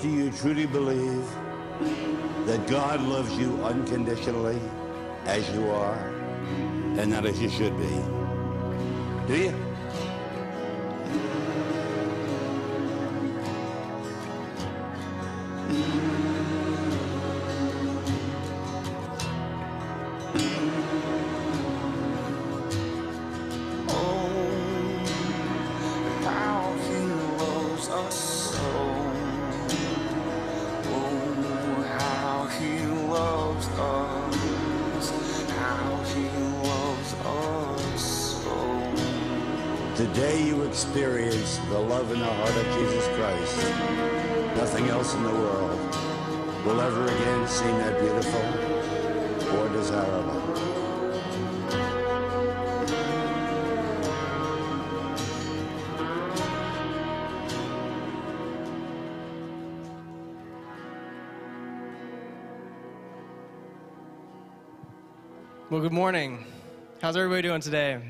Do you truly believe that God loves you unconditionally as you are and not as you should be? Do you? Well, good morning. How's everybody doing today?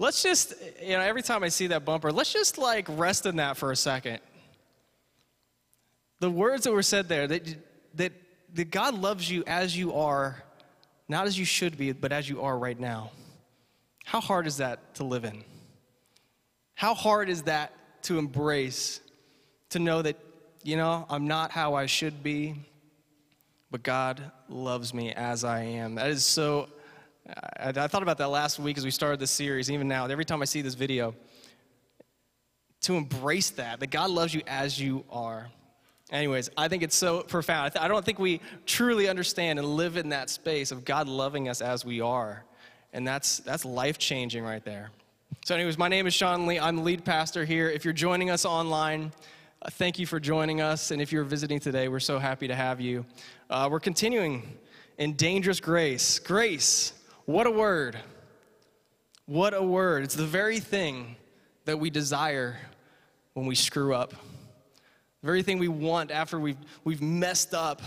Let's just, you know, every time I see that bumper, let's just like rest in that for a second. The words that were said there that, that, that God loves you as you are, not as you should be, but as you are right now. How hard is that to live in? How hard is that to embrace, to know that, you know, I'm not how I should be, but God loves me as I am. That is so. I, I thought about that last week as we started this series, even now. Every time I see this video, to embrace that, that God loves you as you are. Anyways, I think it's so profound. I, th- I don't think we truly understand and live in that space of God loving us as we are. And that's, that's life changing right there. So, anyways, my name is Sean Lee. I'm the lead pastor here. If you're joining us online, thank you for joining us. And if you're visiting today, we're so happy to have you. Uh, we're continuing in dangerous grace. Grace, what a word. What a word. It's the very thing that we desire when we screw up, the very thing we want after we've, we've messed up.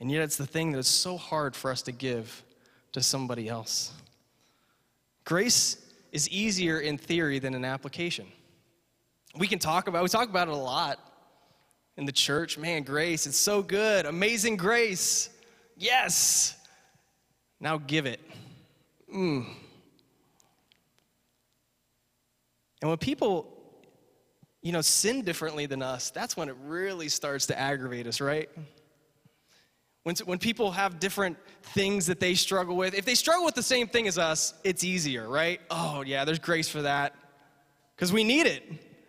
And yet, it's the thing that is so hard for us to give to somebody else. Grace is easier in theory than in application. We can talk about we talk about it a lot in the church. Man, grace, it's so good. Amazing grace. Yes. Now give it. Mm. And when people you know sin differently than us, that's when it really starts to aggravate us, right? When, when people have different things that they struggle with, if they struggle with the same thing as us, it's easier, right? Oh, yeah, there's grace for that. Because we need it.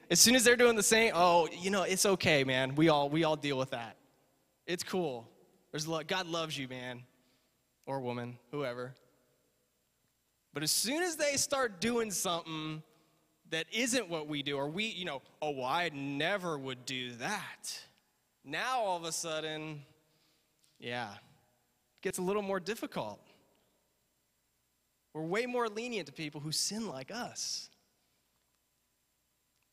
As soon as they're doing the same, oh, you know, it's okay, man. We all we all deal with that. It's cool. There's lo- God loves you, man, or woman, whoever. But as soon as they start doing something that isn't what we do, or we, you know, oh, well, I never would do that. Now all of a sudden, yeah, it gets a little more difficult. We're way more lenient to people who sin like us.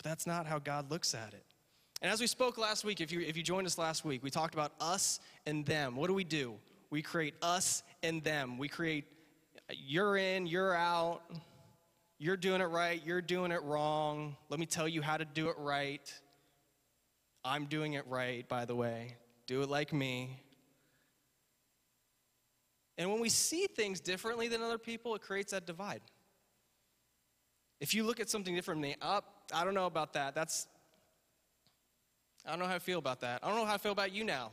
But that's not how God looks at it. And as we spoke last week, if you, if you joined us last week, we talked about us and them. What do we do? We create us and them. We create you're in, you're out, you're doing it right, you're doing it wrong. Let me tell you how to do it right. I'm doing it right, by the way. Do it like me. And when we see things differently than other people, it creates that divide. If you look at something differently, up, I don't know about that. That's, I don't know how I feel about that. I don't know how I feel about you now.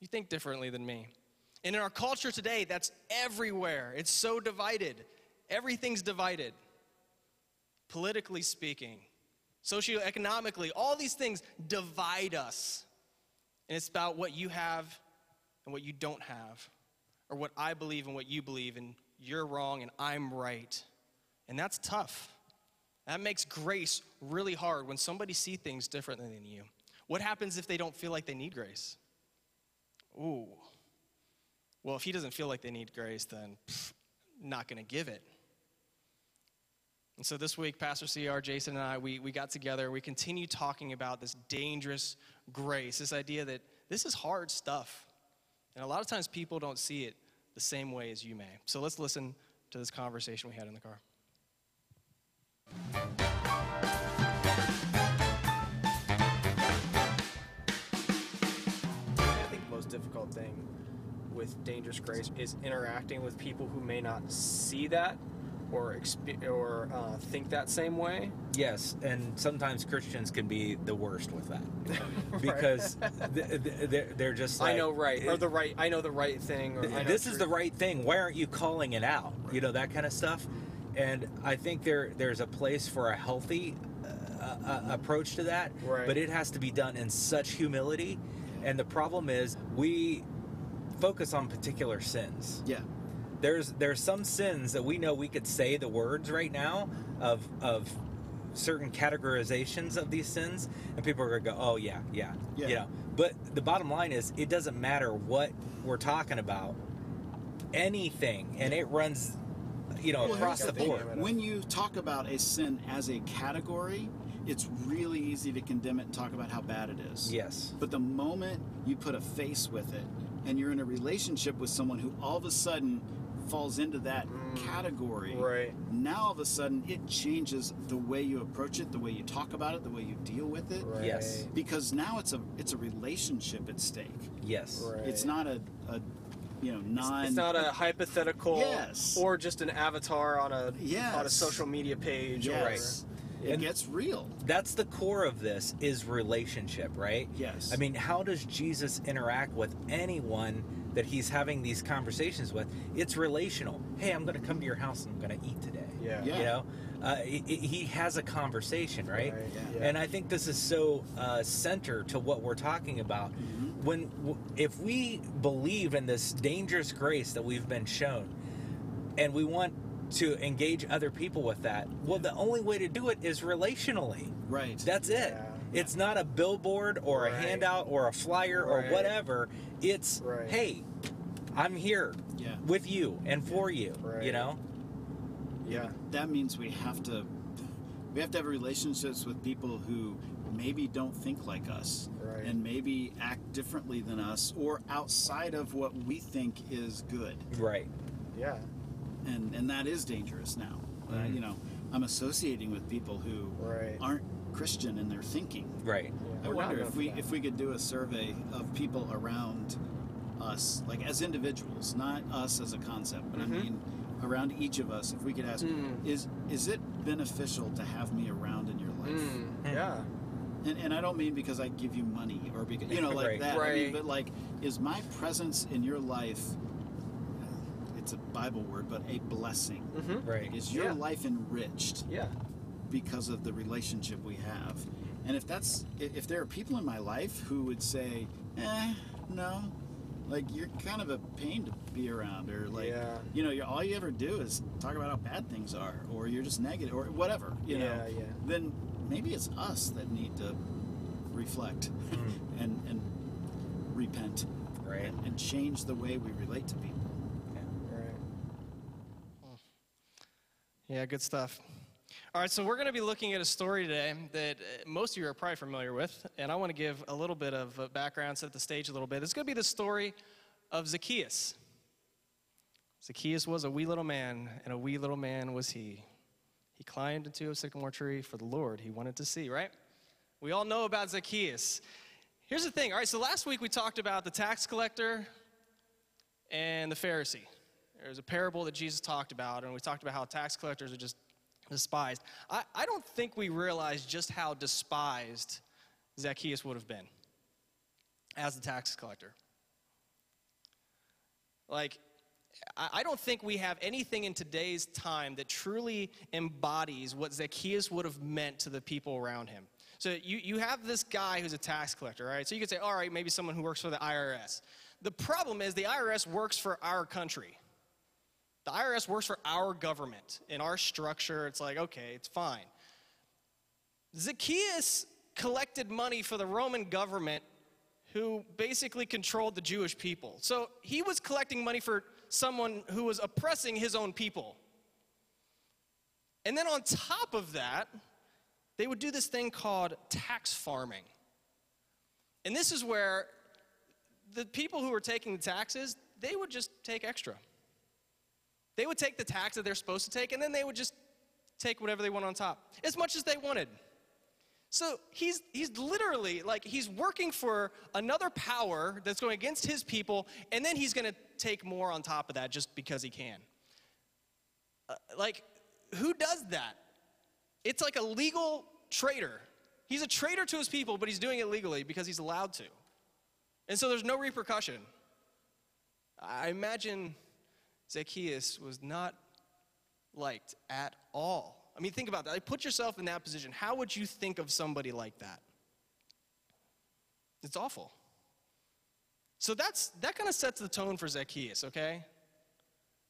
You think differently than me. And in our culture today, that's everywhere. It's so divided. Everything's divided. Politically speaking, socioeconomically, all these things divide us. And it's about what you have and what you don't have, or what I believe and what you believe, and you're wrong and I'm right. And that's tough. That makes grace really hard when somebody see things differently than you. What happens if they don't feel like they need grace? Ooh. Well, if he doesn't feel like they need grace, then pff, not going to give it. And so this week, Pastor CR, Jason, and I, we, we got together. We continue talking about this dangerous grace, this idea that this is hard stuff. And a lot of times people don't see it the same way as you may. So let's listen to this conversation we had in the car. Difficult thing with dangerous grace is interacting with people who may not see that or expe- or uh, think that same way. Yes, and sometimes Christians can be the worst with that because th- th- they're, just like I know right or the right. I know the right thing. Or I this is the right thing. Why aren't you calling it out? You know that kind of stuff. And I think there there's a place for a healthy uh, uh, approach to that, Right. but it has to be done in such humility. And the problem is we focus on particular sins. Yeah. There's there's some sins that we know we could say the words right now of of certain categorizations of these sins, and people are gonna go, oh yeah, yeah, Yeah. you know. But the bottom line is, it doesn't matter what we're talking about, anything, and it runs, you know, Well, across here's the thing. board. When you talk about a sin as a category, it's really easy to condemn it and talk about how bad it is. Yes. But the moment you put a face with it and you're in a relationship with someone who all of a sudden falls into that mm, category, right. now all of a sudden it changes the way you approach it, the way you talk about it, the way you deal with it. Right. Yes. Because now it's a it's a relationship at stake. Yes. Right. It's not a, a you know non It's not a hypothetical Yes. or just an avatar on a on a social media page. yes. It And- gets real. That's the core of this is relationship, right? Yes. I mean, how does Jesus interact with anyone that he's having these conversations with? It's relational. Hey, I'm going to come to your house and I'm going to eat today. Yeah. Yeah. You know, uh, he, he has a conversation, right? Right, yeah. And I think this is so uh, center to what we're talking about. Mm-hmm. When, if we believe in this dangerous grace that we've been shown, and we want to engage other people with that, well, the only way to do it is relationally. Right. That's it. Yeah. It's not a billboard or a handout or a flyer or whatever. It's Right. hey, I'm here Yeah. with you and for you. You Right. know? Yeah. that means we have to we have to have relationships with people who maybe don't think like us Right. and maybe act differently than us or outside of what we think is good Right. Yeah. and and that is dangerous now uh, Mhm. you know i'm associating with people who Right. aren't christian in their thinking Right. i We're wonder if we that. if we could do a survey of people around us like as individuals not us as a concept but Mhm. i mean around each of us if we could ask Mm. is is it beneficial to have me around in your life Mm, yeah. And, and i don't mean because i give you money or because you know like Right. that I mean, but like is my presence in your life it's a bible word but a blessing Mm-hmm. Right. is your Yeah. life enriched Yeah. because of the relationship we have and if that's if there are people in my life who would say eh no like you're kind of a pain to be around or like Yeah. you know you're, all you ever do is talk about how bad things are or you're just negative or whatever you know Yeah, yeah. then maybe it's us that need to reflect Mm. and and repent Right. and, and change the way we relate to people Right. Yeah, good stuff. All right, so we're going to be looking at a story today that uh, most of you are probably familiar with, and I want to give a little bit of uh, background, set the stage a little bit. It's going to be the story of Zacchaeus. Zacchaeus was a wee little man, and a wee little man was he. He climbed into a sycamore tree for the Lord he wanted to see, right? We all know about Zacchaeus. Here's the thing, all right, so last week we talked about the tax collector and the Pharisee. There's a parable that Jesus talked about, and we talked about how tax collectors are just despised. I, I don't think we realize just how despised Zacchaeus would have been as the tax collector. Like, I I don't think we have anything in today's time that truly embodies what Zacchaeus would have meant to the people around him. So you, you have this guy who's a tax collector, right? So you could say, all right, maybe someone who works for the IRS. The problem is the IRS works for our country. The IRS works for our government. In our structure, it's like, okay, it's fine. Zacchaeus collected money for the Roman government who basically controlled the Jewish people. So he was collecting money for someone who was oppressing his own people. And then on top of that, they would do this thing called tax farming. And this is where the people who were taking the taxes, they would just take extra. They would take the tax that they're supposed to take, and then they would just take whatever they want on top, as much as they wanted. So he's, he's literally like he's working for another power that's going against his people, and then he's going to take more on top of that just because he can. Uh, like, who does that? It's like a legal traitor. He's a traitor to his people, but he's doing it legally because he's allowed to. And so there's no repercussion. I imagine Zacchaeus was not liked at all. I mean, think about that. Like, put yourself in that position. How would you think of somebody like that? It's awful. So that's that kind of sets the tone for Zacchaeus, okay?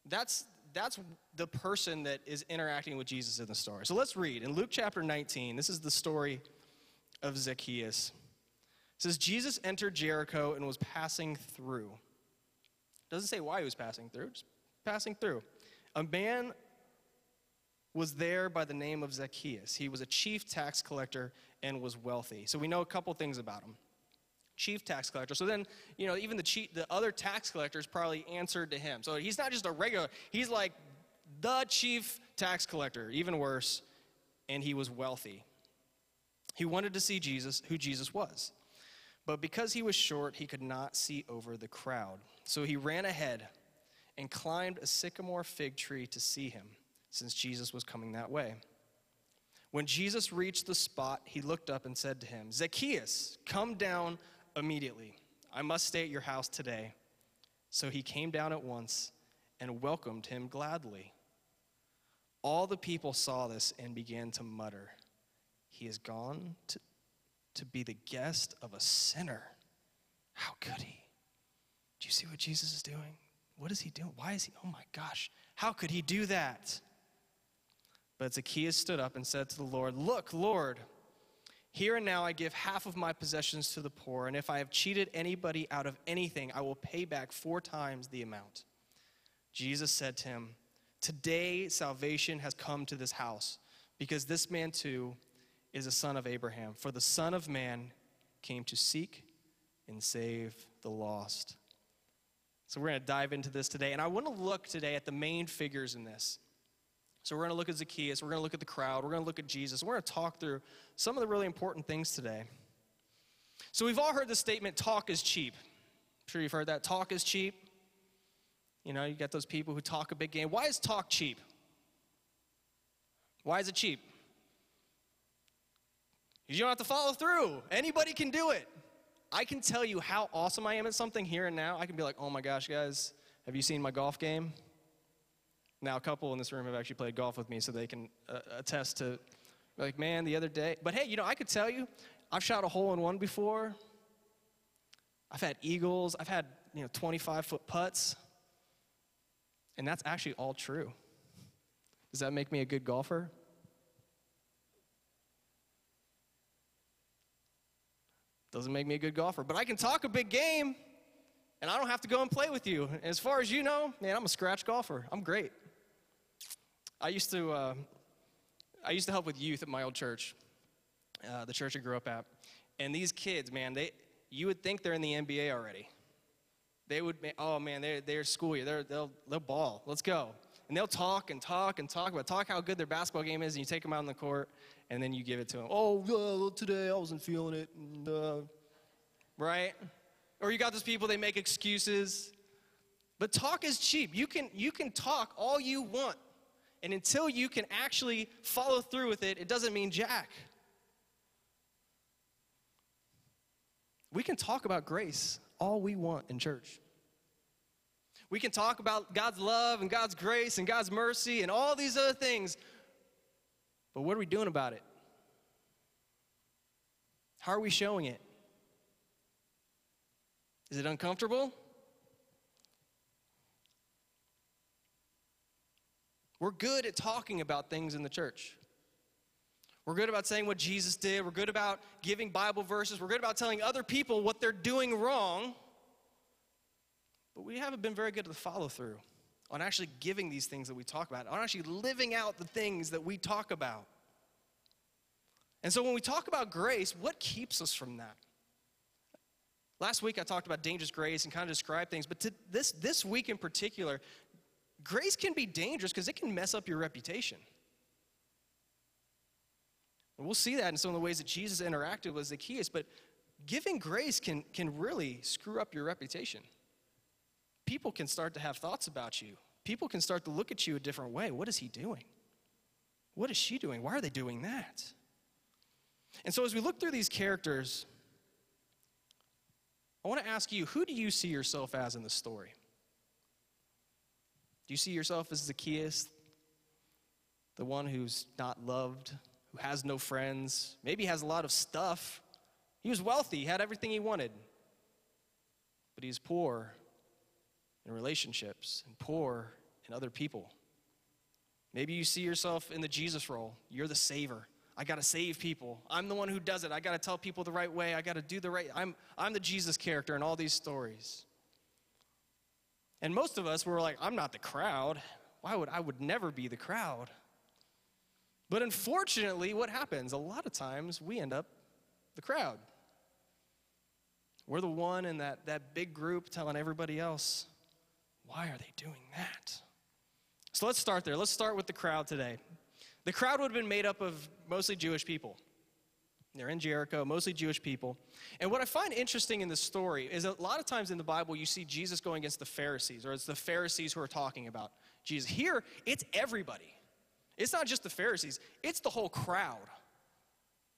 That's that's the person that is interacting with Jesus in the story. So let's read in Luke chapter 19. This is the story of Zacchaeus. It says Jesus entered Jericho and was passing through. Doesn't say why he was passing through, just passing through. A man was there by the name of Zacchaeus. He was a chief tax collector and was wealthy. So we know a couple things about him. Chief tax collector. So then, you know, even the chief, the other tax collectors probably answered to him. So he's not just a regular, he's like the chief tax collector, even worse, and he was wealthy. He wanted to see Jesus, who Jesus was. But because he was short, he could not see over the crowd. So he ran ahead and climbed a sycamore fig tree to see him since Jesus was coming that way. When Jesus reached the spot, he looked up and said to him, Zacchaeus, come down immediately. I must stay at your house today. So he came down at once and welcomed him gladly. All the people saw this and began to mutter, He has gone to, to be the guest of a sinner. How could he? Do you see what Jesus is doing? What is he doing? Why is he? Oh my gosh, how could he do that? But Zacchaeus stood up and said to the Lord, Look, Lord, here and now I give half of my possessions to the poor, and if I have cheated anybody out of anything, I will pay back four times the amount. Jesus said to him, Today salvation has come to this house, because this man too is a son of Abraham. For the Son of Man came to seek and save the lost. So we're going to dive into this today, and I want to look today at the main figures in this. So we're going to look at Zacchaeus, we're going to look at the crowd, we're going to look at Jesus. We're going to talk through some of the really important things today. So we've all heard the statement talk is cheap. I'm sure you've heard that. Talk is cheap. You know, you got those people who talk a big game. Why is talk cheap? Why is it cheap? You don't have to follow through. Anybody can do it. I can tell you how awesome I am at something here and now. I can be like, oh my gosh, guys, have you seen my golf game? Now, a couple in this room have actually played golf with me, so they can uh, attest to, like, man, the other day. But hey, you know, I could tell you, I've shot a hole in one before. I've had eagles. I've had, you know, 25 foot putts. And that's actually all true. Does that make me a good golfer? Doesn't make me a good golfer, but I can talk a big game and I don't have to go and play with you. As far as you know, man, I'm a scratch golfer. I'm great. I used to, uh, I used to help with youth at my old church, uh, the church I grew up at. And these kids, man, they, you would think they're in the NBA already. They would, oh man, they're, they're school year. They're, they'll, they'll ball. Let's go. And they'll talk and talk and talk about talk how good their basketball game is, and you take them out on the court, and then you give it to them. Oh, well, today I wasn't feeling it, and, uh, right? Or you got those people they make excuses. But talk is cheap. You can you can talk all you want, and until you can actually follow through with it, it doesn't mean jack. We can talk about grace all we want in church. We can talk about God's love and God's grace and God's mercy and all these other things. But what are we doing about it? How are we showing it? Is it uncomfortable? We're good at talking about things in the church. We're good about saying what Jesus did. We're good about giving Bible verses. We're good about telling other people what they're doing wrong. But we haven't been very good at the follow through on actually giving these things that we talk about, on actually living out the things that we talk about. And so when we talk about grace, what keeps us from that? Last week I talked about dangerous grace and kind of described things, but this, this week in particular, grace can be dangerous because it can mess up your reputation. And we'll see that in some of the ways that Jesus interacted with Zacchaeus, but giving grace can, can really screw up your reputation. People can start to have thoughts about you. People can start to look at you a different way. What is he doing? What is she doing? Why are they doing that? And so, as we look through these characters, I want to ask you who do you see yourself as in the story? Do you see yourself as Zacchaeus, the one who's not loved, who has no friends, maybe has a lot of stuff? He was wealthy, he had everything he wanted, but he's poor relationships and poor and other people. Maybe you see yourself in the Jesus role. You're the saver. I got to save people. I'm the one who does it. I got to tell people the right way. I got to do the right. I'm, I'm the Jesus character in all these stories. And most of us were like, I'm not the crowd. Why would I would never be the crowd? But unfortunately, what happens? A lot of times we end up the crowd. We're the one in that, that big group telling everybody else, why are they doing that? So let's start there. Let's start with the crowd today. The crowd would have been made up of mostly Jewish people. They're in Jericho, mostly Jewish people. And what I find interesting in this story is a lot of times in the Bible you see Jesus going against the Pharisees, or it's the Pharisees who are talking about Jesus. Here, it's everybody. It's not just the Pharisees, it's the whole crowd.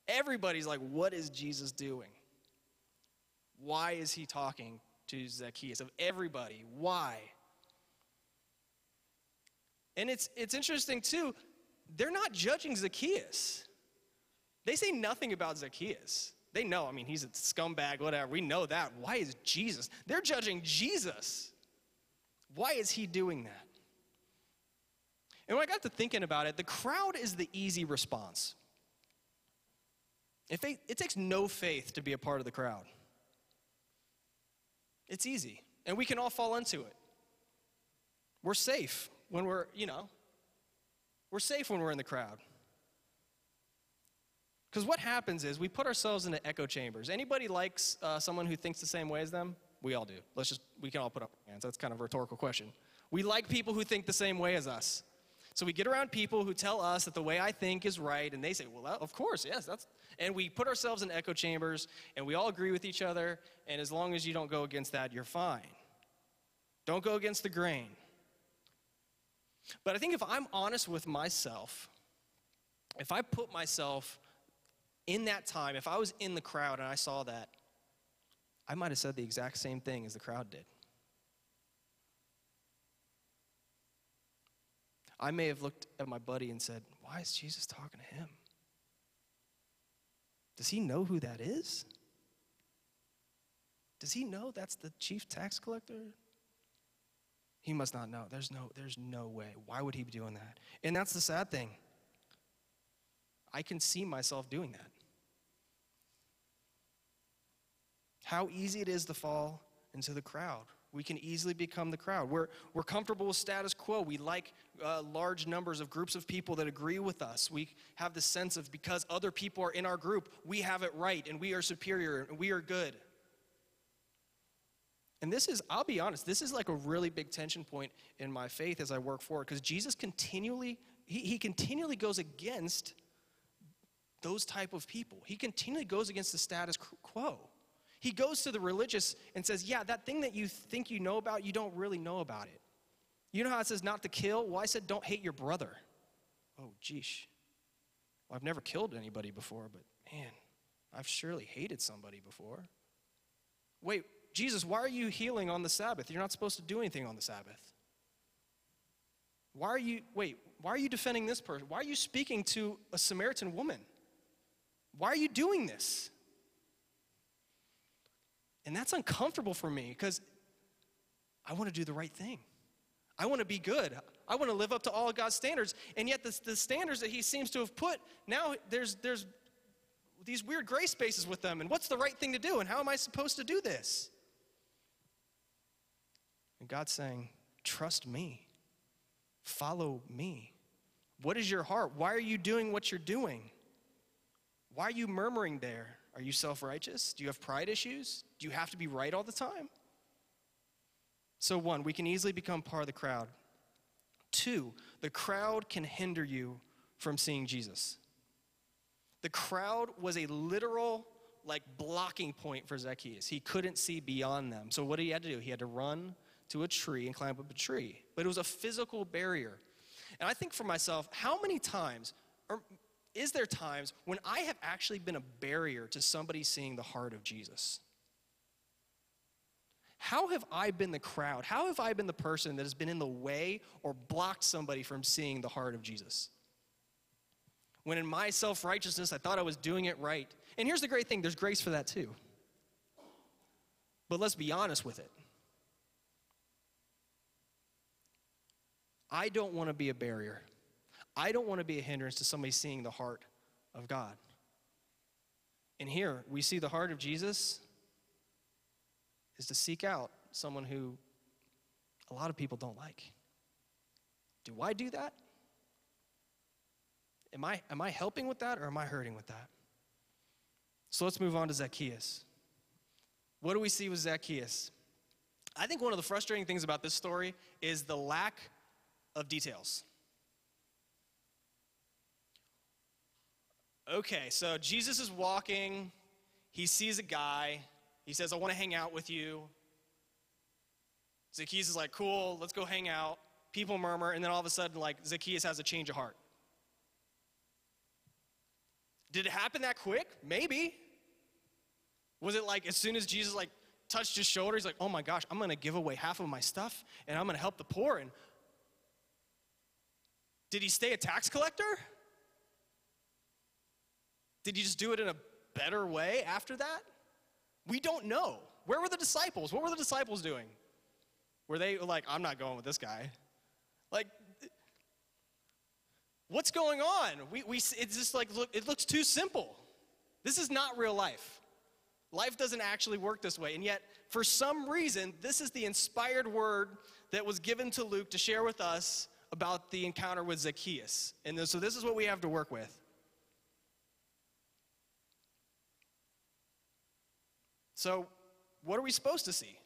Everybody's like, what is Jesus doing? Why is he talking to Zacchaeus? Of everybody, why? And it's, it's interesting too, they're not judging Zacchaeus. They say nothing about Zacchaeus. They know, I mean, he's a scumbag, whatever. We know that. Why is Jesus? They're judging Jesus. Why is he doing that? And when I got to thinking about it, the crowd is the easy response. If it takes no faith to be a part of the crowd. It's easy, and we can all fall into it. We're safe when we're, you know, we're safe when we're in the crowd. Because what happens is we put ourselves into echo chambers. Anybody likes uh, someone who thinks the same way as them? We all do. Let's just, we can all put up our hands. That's kind of a rhetorical question. We like people who think the same way as us. So we get around people who tell us that the way I think is right, and they say, well, of course, yes, that's, and we put ourselves in echo chambers, and we all agree with each other, and as long as you don't go against that, you're fine. Don't go against the grain. But I think if I'm honest with myself, if I put myself in that time, if I was in the crowd and I saw that, I might have said the exact same thing as the crowd did. I may have looked at my buddy and said, Why is Jesus talking to him? Does he know who that is? Does he know that's the chief tax collector? He must not know. There's no, there's no way. Why would he be doing that? And that's the sad thing. I can see myself doing that. How easy it is to fall into the crowd. We can easily become the crowd. We're, we're comfortable with status quo. We like uh, large numbers of groups of people that agree with us. We have the sense of because other people are in our group, we have it right and we are superior and we are good. And this is, I'll be honest, this is like a really big tension point in my faith as I work forward because Jesus continually, he, he continually goes against those type of people. He continually goes against the status quo. He goes to the religious and says, Yeah, that thing that you think you know about, you don't really know about it. You know how it says not to kill? Well, I said don't hate your brother. Oh, geesh. Well, I've never killed anybody before, but man, I've surely hated somebody before. Wait, Jesus, why are you healing on the Sabbath? You're not supposed to do anything on the Sabbath. Why are you, wait, why are you defending this person? Why are you speaking to a Samaritan woman? Why are you doing this? And that's uncomfortable for me because I want to do the right thing. I want to be good. I want to live up to all of God's standards. And yet, the, the standards that He seems to have put, now there's, there's these weird gray spaces with them. And what's the right thing to do? And how am I supposed to do this? And God's saying, Trust me, follow me. What is your heart? Why are you doing what you're doing? Why are you murmuring there? Are you self righteous? Do you have pride issues? Do you have to be right all the time? So, one, we can easily become part of the crowd. Two, the crowd can hinder you from seeing Jesus. The crowd was a literal, like, blocking point for Zacchaeus. He couldn't see beyond them. So, what did he have to do? He had to run to a tree and climb up a tree. But it was a physical barrier. And I think for myself, how many times, or is there times when I have actually been a barrier to somebody seeing the heart of Jesus? How have I been the crowd? How have I been the person that has been in the way or blocked somebody from seeing the heart of Jesus? When in my self righteousness, I thought I was doing it right. And here's the great thing there's grace for that too. But let's be honest with it. I don't want to be a barrier. I don't want to be a hindrance to somebody seeing the heart of God. And here we see the heart of Jesus is to seek out someone who a lot of people don't like. Do I do that? Am I, am I helping with that or am I hurting with that? So let's move on to Zacchaeus. What do we see with Zacchaeus? I think one of the frustrating things about this story is the lack of details. Okay, so Jesus is walking, he sees a guy, he says, I want to hang out with you. Zacchaeus is like, cool, let's go hang out. People murmur, and then all of a sudden, like, Zacchaeus has a change of heart. Did it happen that quick? Maybe. Was it like as soon as Jesus like touched his shoulder, he's like, oh my gosh, I'm gonna give away half of my stuff and I'm gonna help the poor and did he stay a tax collector? Did he just do it in a better way after that? We don't know. Where were the disciples? What were the disciples doing? Were they like, I'm not going with this guy? Like, what's going on? We, we, it's just like, look, it looks too simple. This is not real life. Life doesn't actually work this way. And yet, for some reason, this is the inspired word that was given to Luke to share with us about the encounter with Zacchaeus. And so this is what we have to work with. So, what are we supposed to see?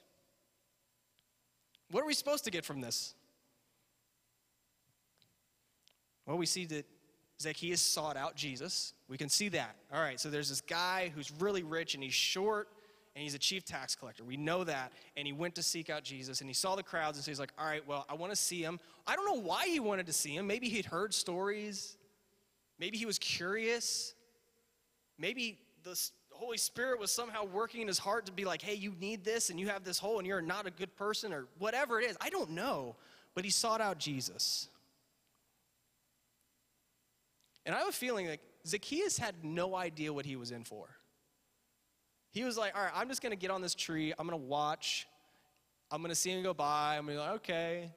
What are we supposed to get from this? Well, we see that Zacchaeus sought out Jesus. We can see that. All right, so there's this guy who's really rich and he's short and he's a chief tax collector. We know that. And he went to seek out Jesus and he saw the crowds and so he's like, all right, well, I want to see him. I don't know why he wanted to see him. Maybe he'd heard stories. Maybe he was curious. Maybe the Holy Spirit was somehow working in his heart to be like, hey, you need this and you have this hole and you're not a good person or whatever it is. I don't know. But he sought out Jesus. And I have a feeling like Zacchaeus had no idea what he was in for. He was like, all right, I'm just going to get on this tree. I'm going to watch. I'm going to see him go by. I'm going to be like, okay.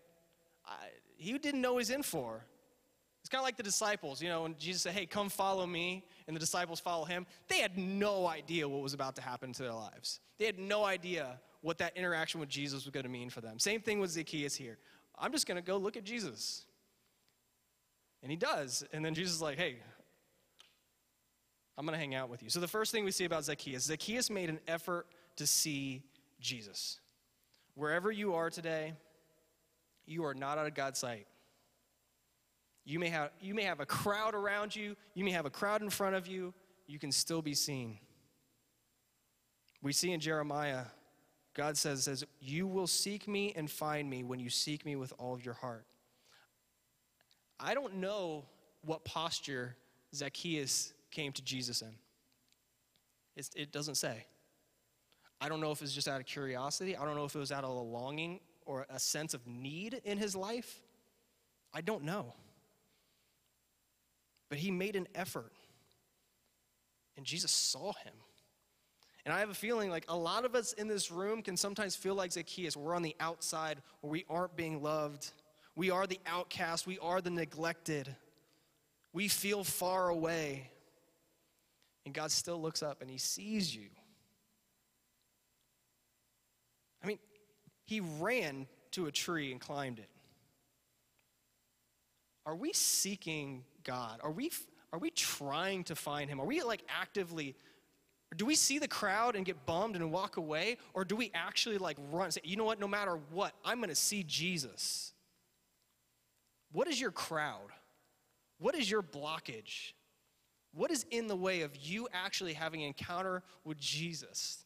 I, he didn't know what he's in for. It's kind of like the disciples, you know, when Jesus said, hey, come follow me, and the disciples follow him. They had no idea what was about to happen to their lives. They had no idea what that interaction with Jesus was going to mean for them. Same thing with Zacchaeus here. I'm just going to go look at Jesus. And he does. And then Jesus is like, hey, I'm going to hang out with you. So the first thing we see about Zacchaeus Zacchaeus made an effort to see Jesus. Wherever you are today, you are not out of God's sight. You may, have, you may have a crowd around you, you may have a crowd in front of you, you can still be seen. We see in Jeremiah, God says, says, You will seek me and find me when you seek me with all of your heart. I don't know what posture Zacchaeus came to Jesus in. It's, it doesn't say. I don't know if it's just out of curiosity. I don't know if it was out of a longing or a sense of need in his life. I don't know. But he made an effort. And Jesus saw him. And I have a feeling like a lot of us in this room can sometimes feel like Zacchaeus. We're on the outside where we aren't being loved. We are the outcast. We are the neglected. We feel far away. And God still looks up and He sees you. I mean, He ran to a tree and climbed it. Are we seeking God? Are we, are we trying to find Him? Are we like actively do we see the crowd and get bummed and walk away? Or do we actually like run say, you know what, no matter what, I'm gonna see Jesus? What is your crowd? What is your blockage? What is in the way of you actually having an encounter with Jesus?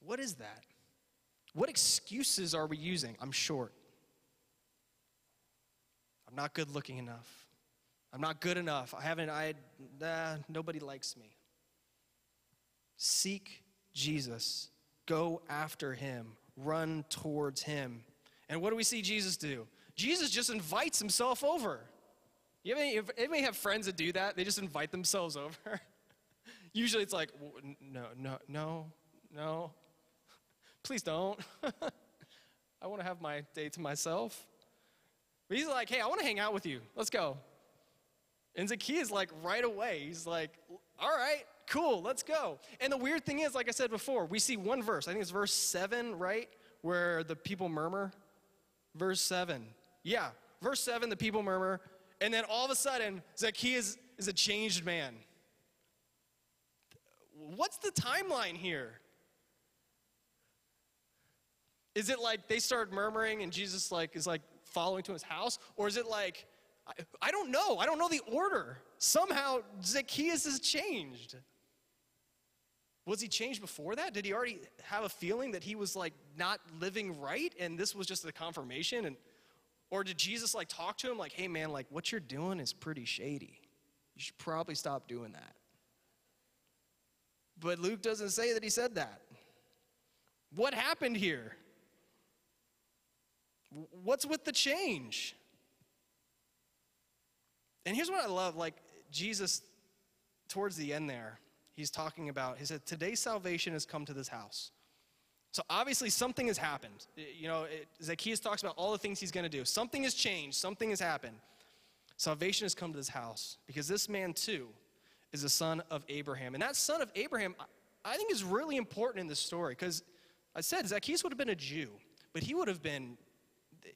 What is that? What excuses are we using? I'm short. I'm not good looking enough. I'm not good enough. I haven't, I, nah, nobody likes me. Seek Jesus. Go after him. Run towards him. And what do we see Jesus do? Jesus just invites himself over. You may, may have friends that do that. They just invite themselves over. Usually it's like, no, no, no, no. Please don't. I want to have my day to myself. But he's like, hey, I want to hang out with you. Let's go. And Zacchaeus, like, right away, he's like, all right, cool, let's go. And the weird thing is, like I said before, we see one verse. I think it's verse 7, right? Where the people murmur. Verse 7. Yeah, verse 7, the people murmur. And then all of a sudden, Zacchaeus is a changed man. What's the timeline here? Is it like they started murmuring and Jesus like is like following to his house? Or is it like, I, I don't know. I don't know the order. Somehow Zacchaeus has changed. Was he changed before that? Did he already have a feeling that he was like not living right and this was just a confirmation? And or did Jesus like talk to him like, hey man, like what you're doing is pretty shady. You should probably stop doing that. But Luke doesn't say that he said that. What happened here? What's with the change? And here's what I love like Jesus, towards the end there, he's talking about, he said, Today's salvation has come to this house. So obviously something has happened. You know, it, Zacchaeus talks about all the things he's going to do. Something has changed, something has happened. Salvation has come to this house because this man too is a son of Abraham. And that son of Abraham, I think, is really important in this story because I said Zacchaeus would have been a Jew, but he would have been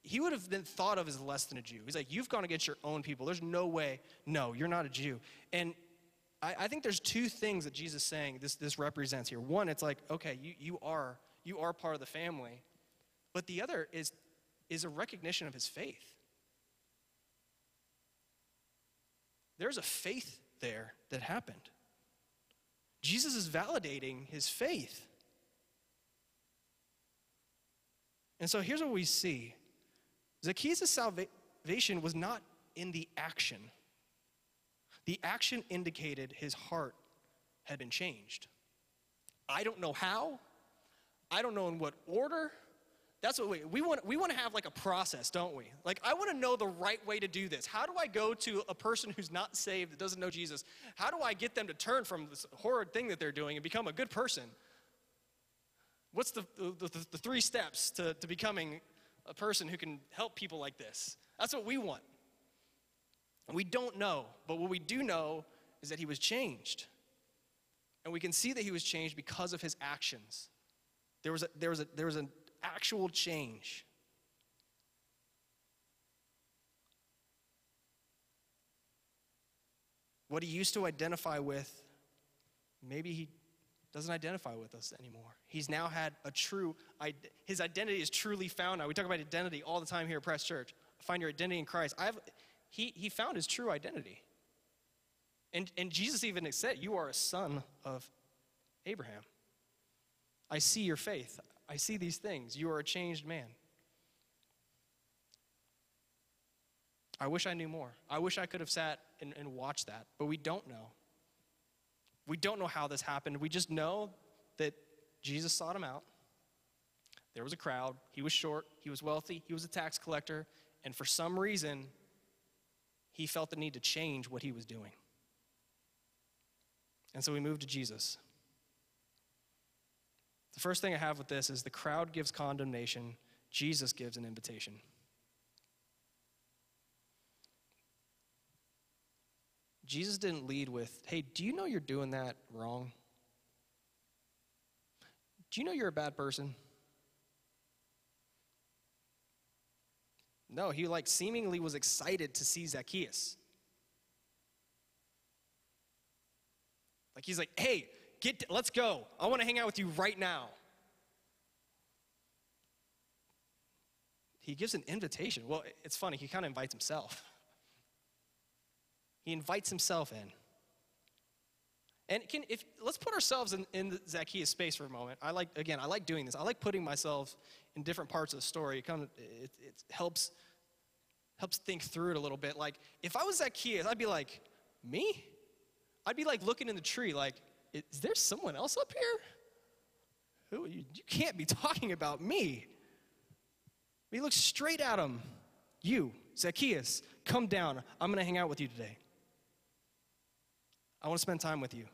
he would have been thought of as less than a Jew. He's like, You've gone against your own people. There's no way. No, you're not a Jew. And I, I think there's two things that Jesus is saying this, this represents here. One, it's like, okay, you, you are you are part of the family. But the other is, is a recognition of his faith. There's a faith there that happened. Jesus is validating his faith. And so here's what we see Zacchaeus' salvation was not in the action, the action indicated his heart had been changed. I don't know how, I don't know in what order. That's what we, we want. We want to have like a process, don't we? Like, I want to know the right way to do this. How do I go to a person who's not saved, that doesn't know Jesus? How do I get them to turn from this horrid thing that they're doing and become a good person? What's the, the, the, the three steps to, to becoming a person who can help people like this? That's what we want. We don't know, but what we do know is that he was changed. And we can see that he was changed because of his actions. There was, a, there, was a, there was an actual change. What he used to identify with, maybe he doesn't identify with us anymore. He's now had a true, his identity is truly found now. We talk about identity all the time here at Press Church. Find your identity in Christ. I've, he, he found his true identity. And, and Jesus even said, You are a son of Abraham. I see your faith. I see these things. You are a changed man. I wish I knew more. I wish I could have sat and, and, watched that, but we don't know. We don't know how this happened. We just know that Jesus sought him out. There was a crowd. He was short. He was wealthy. He was a tax collector. And for some reason, he felt the need to change what he was doing. And so we moved to Jesus. The first thing I have with this is the crowd gives condemnation, Jesus gives an invitation. Jesus didn't lead with, hey, do you know you're doing that wrong? Do you know you're a bad person? No, he like seemingly was excited to see Zacchaeus. Like he's like, hey, Get, let's go. I want to hang out with you right now. He gives an invitation. Well, it's funny, he kind of invites himself. He invites himself in. And can, if, let's put ourselves in, in Zacchaeus space for a moment. I like, again, I like doing this. I like putting myself in different parts of the story. It, kind of, it, it helps, helps think through it a little bit. Like, if I was Zacchaeus, I'd be like, me? I'd be like looking in the tree, like, is there someone else up here? Who, you, you can't be talking about me. He looks straight at him. You, Zacchaeus, come down. I'm going to hang out with you today. I want to spend time with you.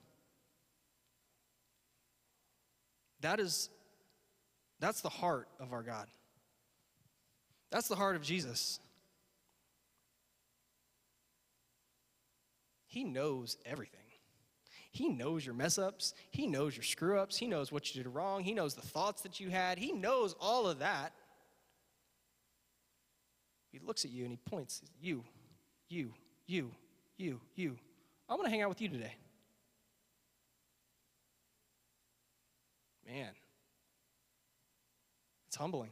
That is, that's the heart of our God. That's the heart of Jesus. He knows everything. He knows your mess ups. He knows your screw ups. He knows what you did wrong. He knows the thoughts that you had. He knows all of that. He looks at you and he points, You, you, you, you, you. I want to hang out with you today. Man, it's humbling.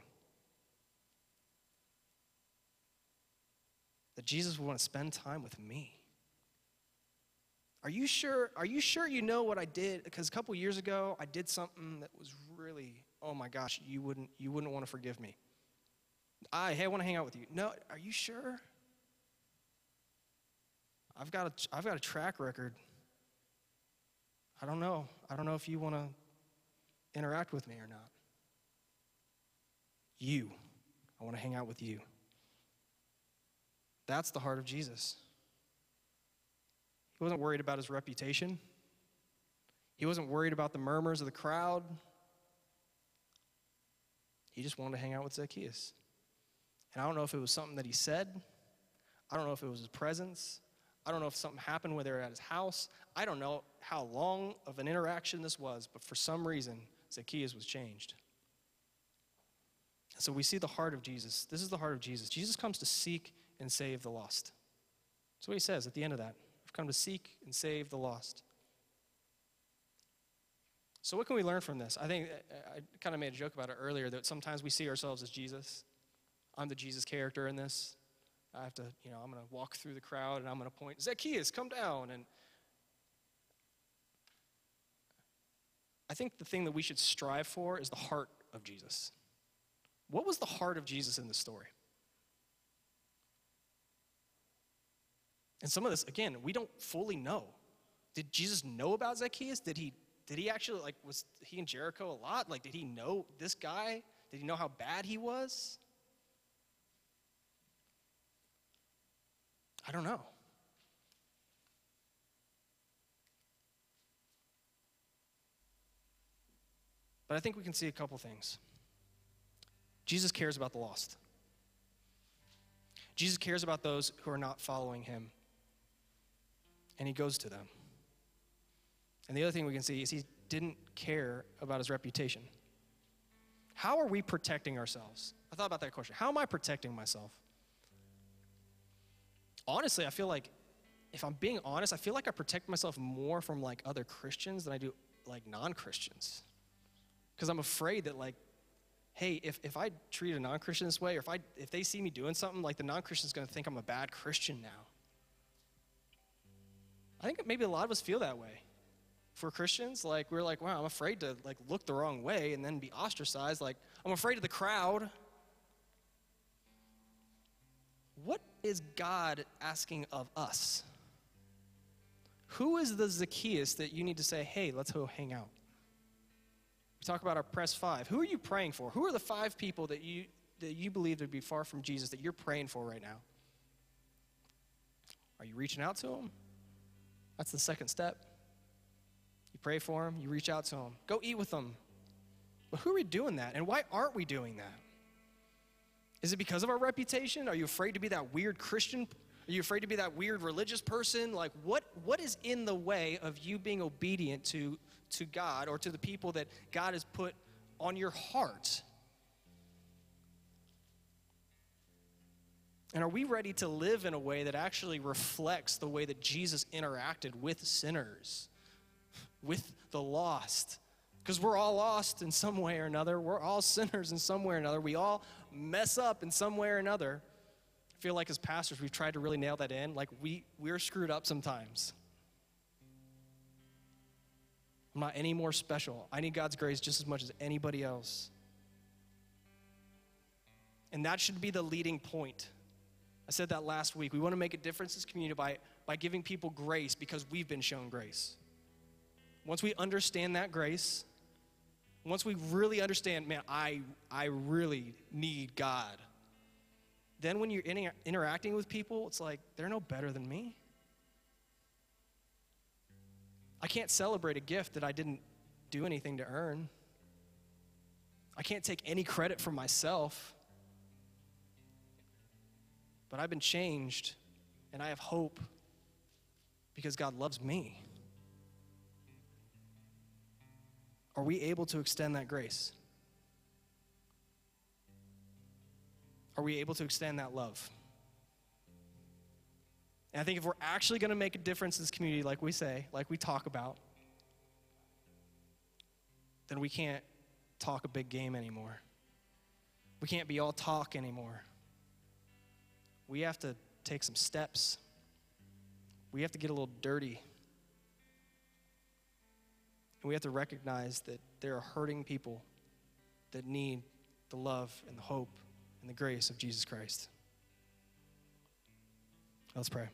That Jesus would want to spend time with me. Are you sure? Are you sure you know what I did? Because a couple years ago, I did something that was really, oh my gosh, you wouldn't, you wouldn't want to forgive me. I, hey, I want to hang out with you. No, are you sure? I've got a, I've got a track record. I don't know. I don't know if you want to interact with me or not. You. I want to hang out with you. That's the heart of Jesus. He wasn't worried about his reputation. He wasn't worried about the murmurs of the crowd. He just wanted to hang out with Zacchaeus. And I don't know if it was something that he said. I don't know if it was his presence. I don't know if something happened when they were at his house. I don't know how long of an interaction this was, but for some reason, Zacchaeus was changed. So we see the heart of Jesus. This is the heart of Jesus. Jesus comes to seek and save the lost. That's what he says at the end of that. I've come to seek and save the lost. So, what can we learn from this? I think I kind of made a joke about it earlier that sometimes we see ourselves as Jesus. I'm the Jesus character in this. I have to, you know, I'm going to walk through the crowd and I'm going to point, Zacchaeus, come down. And I think the thing that we should strive for is the heart of Jesus. What was the heart of Jesus in this story? And some of this, again, we don't fully know. Did Jesus know about Zacchaeus? Did he did he actually like was he in Jericho a lot? Like did he know this guy? Did he know how bad he was? I don't know. But I think we can see a couple things. Jesus cares about the lost. Jesus cares about those who are not following him. And he goes to them. And the other thing we can see is he didn't care about his reputation. How are we protecting ourselves? I thought about that question. How am I protecting myself? honestly, I feel like, if I'm being honest, I feel like I protect myself more from like other Christians than I do like non Christians. Because I'm afraid that, like, hey, if, if I treat a non Christian this way, or if, I, if they see me doing something, like the non Christian's gonna think I'm a bad Christian now. I think maybe a lot of us feel that way. For Christians, like we're like, wow, I'm afraid to like look the wrong way and then be ostracized. Like I'm afraid of the crowd. What is God asking of us? Who is the Zacchaeus that you need to say, hey, let's go hang out? We talk about our press five. Who are you praying for? Who are the five people that you, that you believe to be far from Jesus that you're praying for right now? Are you reaching out to them? That's the second step. You pray for them, you reach out to them, go eat with them. But who are we doing that? And why aren't we doing that? Is it because of our reputation? Are you afraid to be that weird Christian? Are you afraid to be that weird religious person? Like, what, what is in the way of you being obedient to, to God or to the people that God has put on your heart? And are we ready to live in a way that actually reflects the way that Jesus interacted with sinners, with the lost, because we're all lost in some way or another. We're all sinners in some way or another. We all mess up in some way or another. feel like as pastors we've tried to really nail that in. Like we we're screwed up sometimes. I'm not any more special. I need God's grace just as much as anybody else. And that should be the leading point. I said that last week. We want to make a difference as community by, by giving people grace because we've been shown grace. Once we understand that grace, once we really understand, man, I, I really need God, then when you're inter- interacting with people, it's like they're no better than me. I can't celebrate a gift that I didn't do anything to earn. I can't take any credit for myself. But I've been changed and I have hope because God loves me. Are we able to extend that grace? Are we able to extend that love? And I think if we're actually going to make a difference in this community, like we say, like we talk about, then we can't talk a big game anymore. We can't be all talk anymore. We have to take some steps. We have to get a little dirty. And we have to recognize that there are hurting people that need the love and the hope and the grace of Jesus Christ. Let's pray.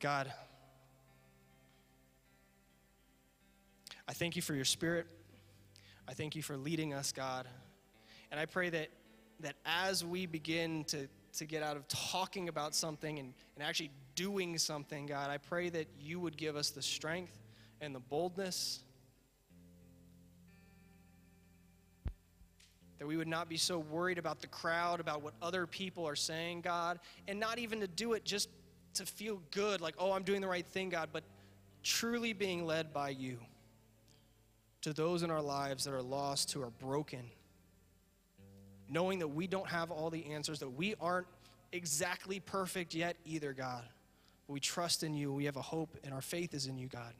God, I thank you for your spirit. I thank you for leading us, God. And I pray that, that as we begin to, to get out of talking about something and, and actually doing something, God, I pray that you would give us the strength and the boldness. That we would not be so worried about the crowd, about what other people are saying, God, and not even to do it just to feel good, like, oh, I'm doing the right thing, God, but truly being led by you to those in our lives that are lost, who are broken, knowing that we don't have all the answers, that we aren't exactly perfect yet either, God. But we trust in you. We have a hope, and our faith is in you, God.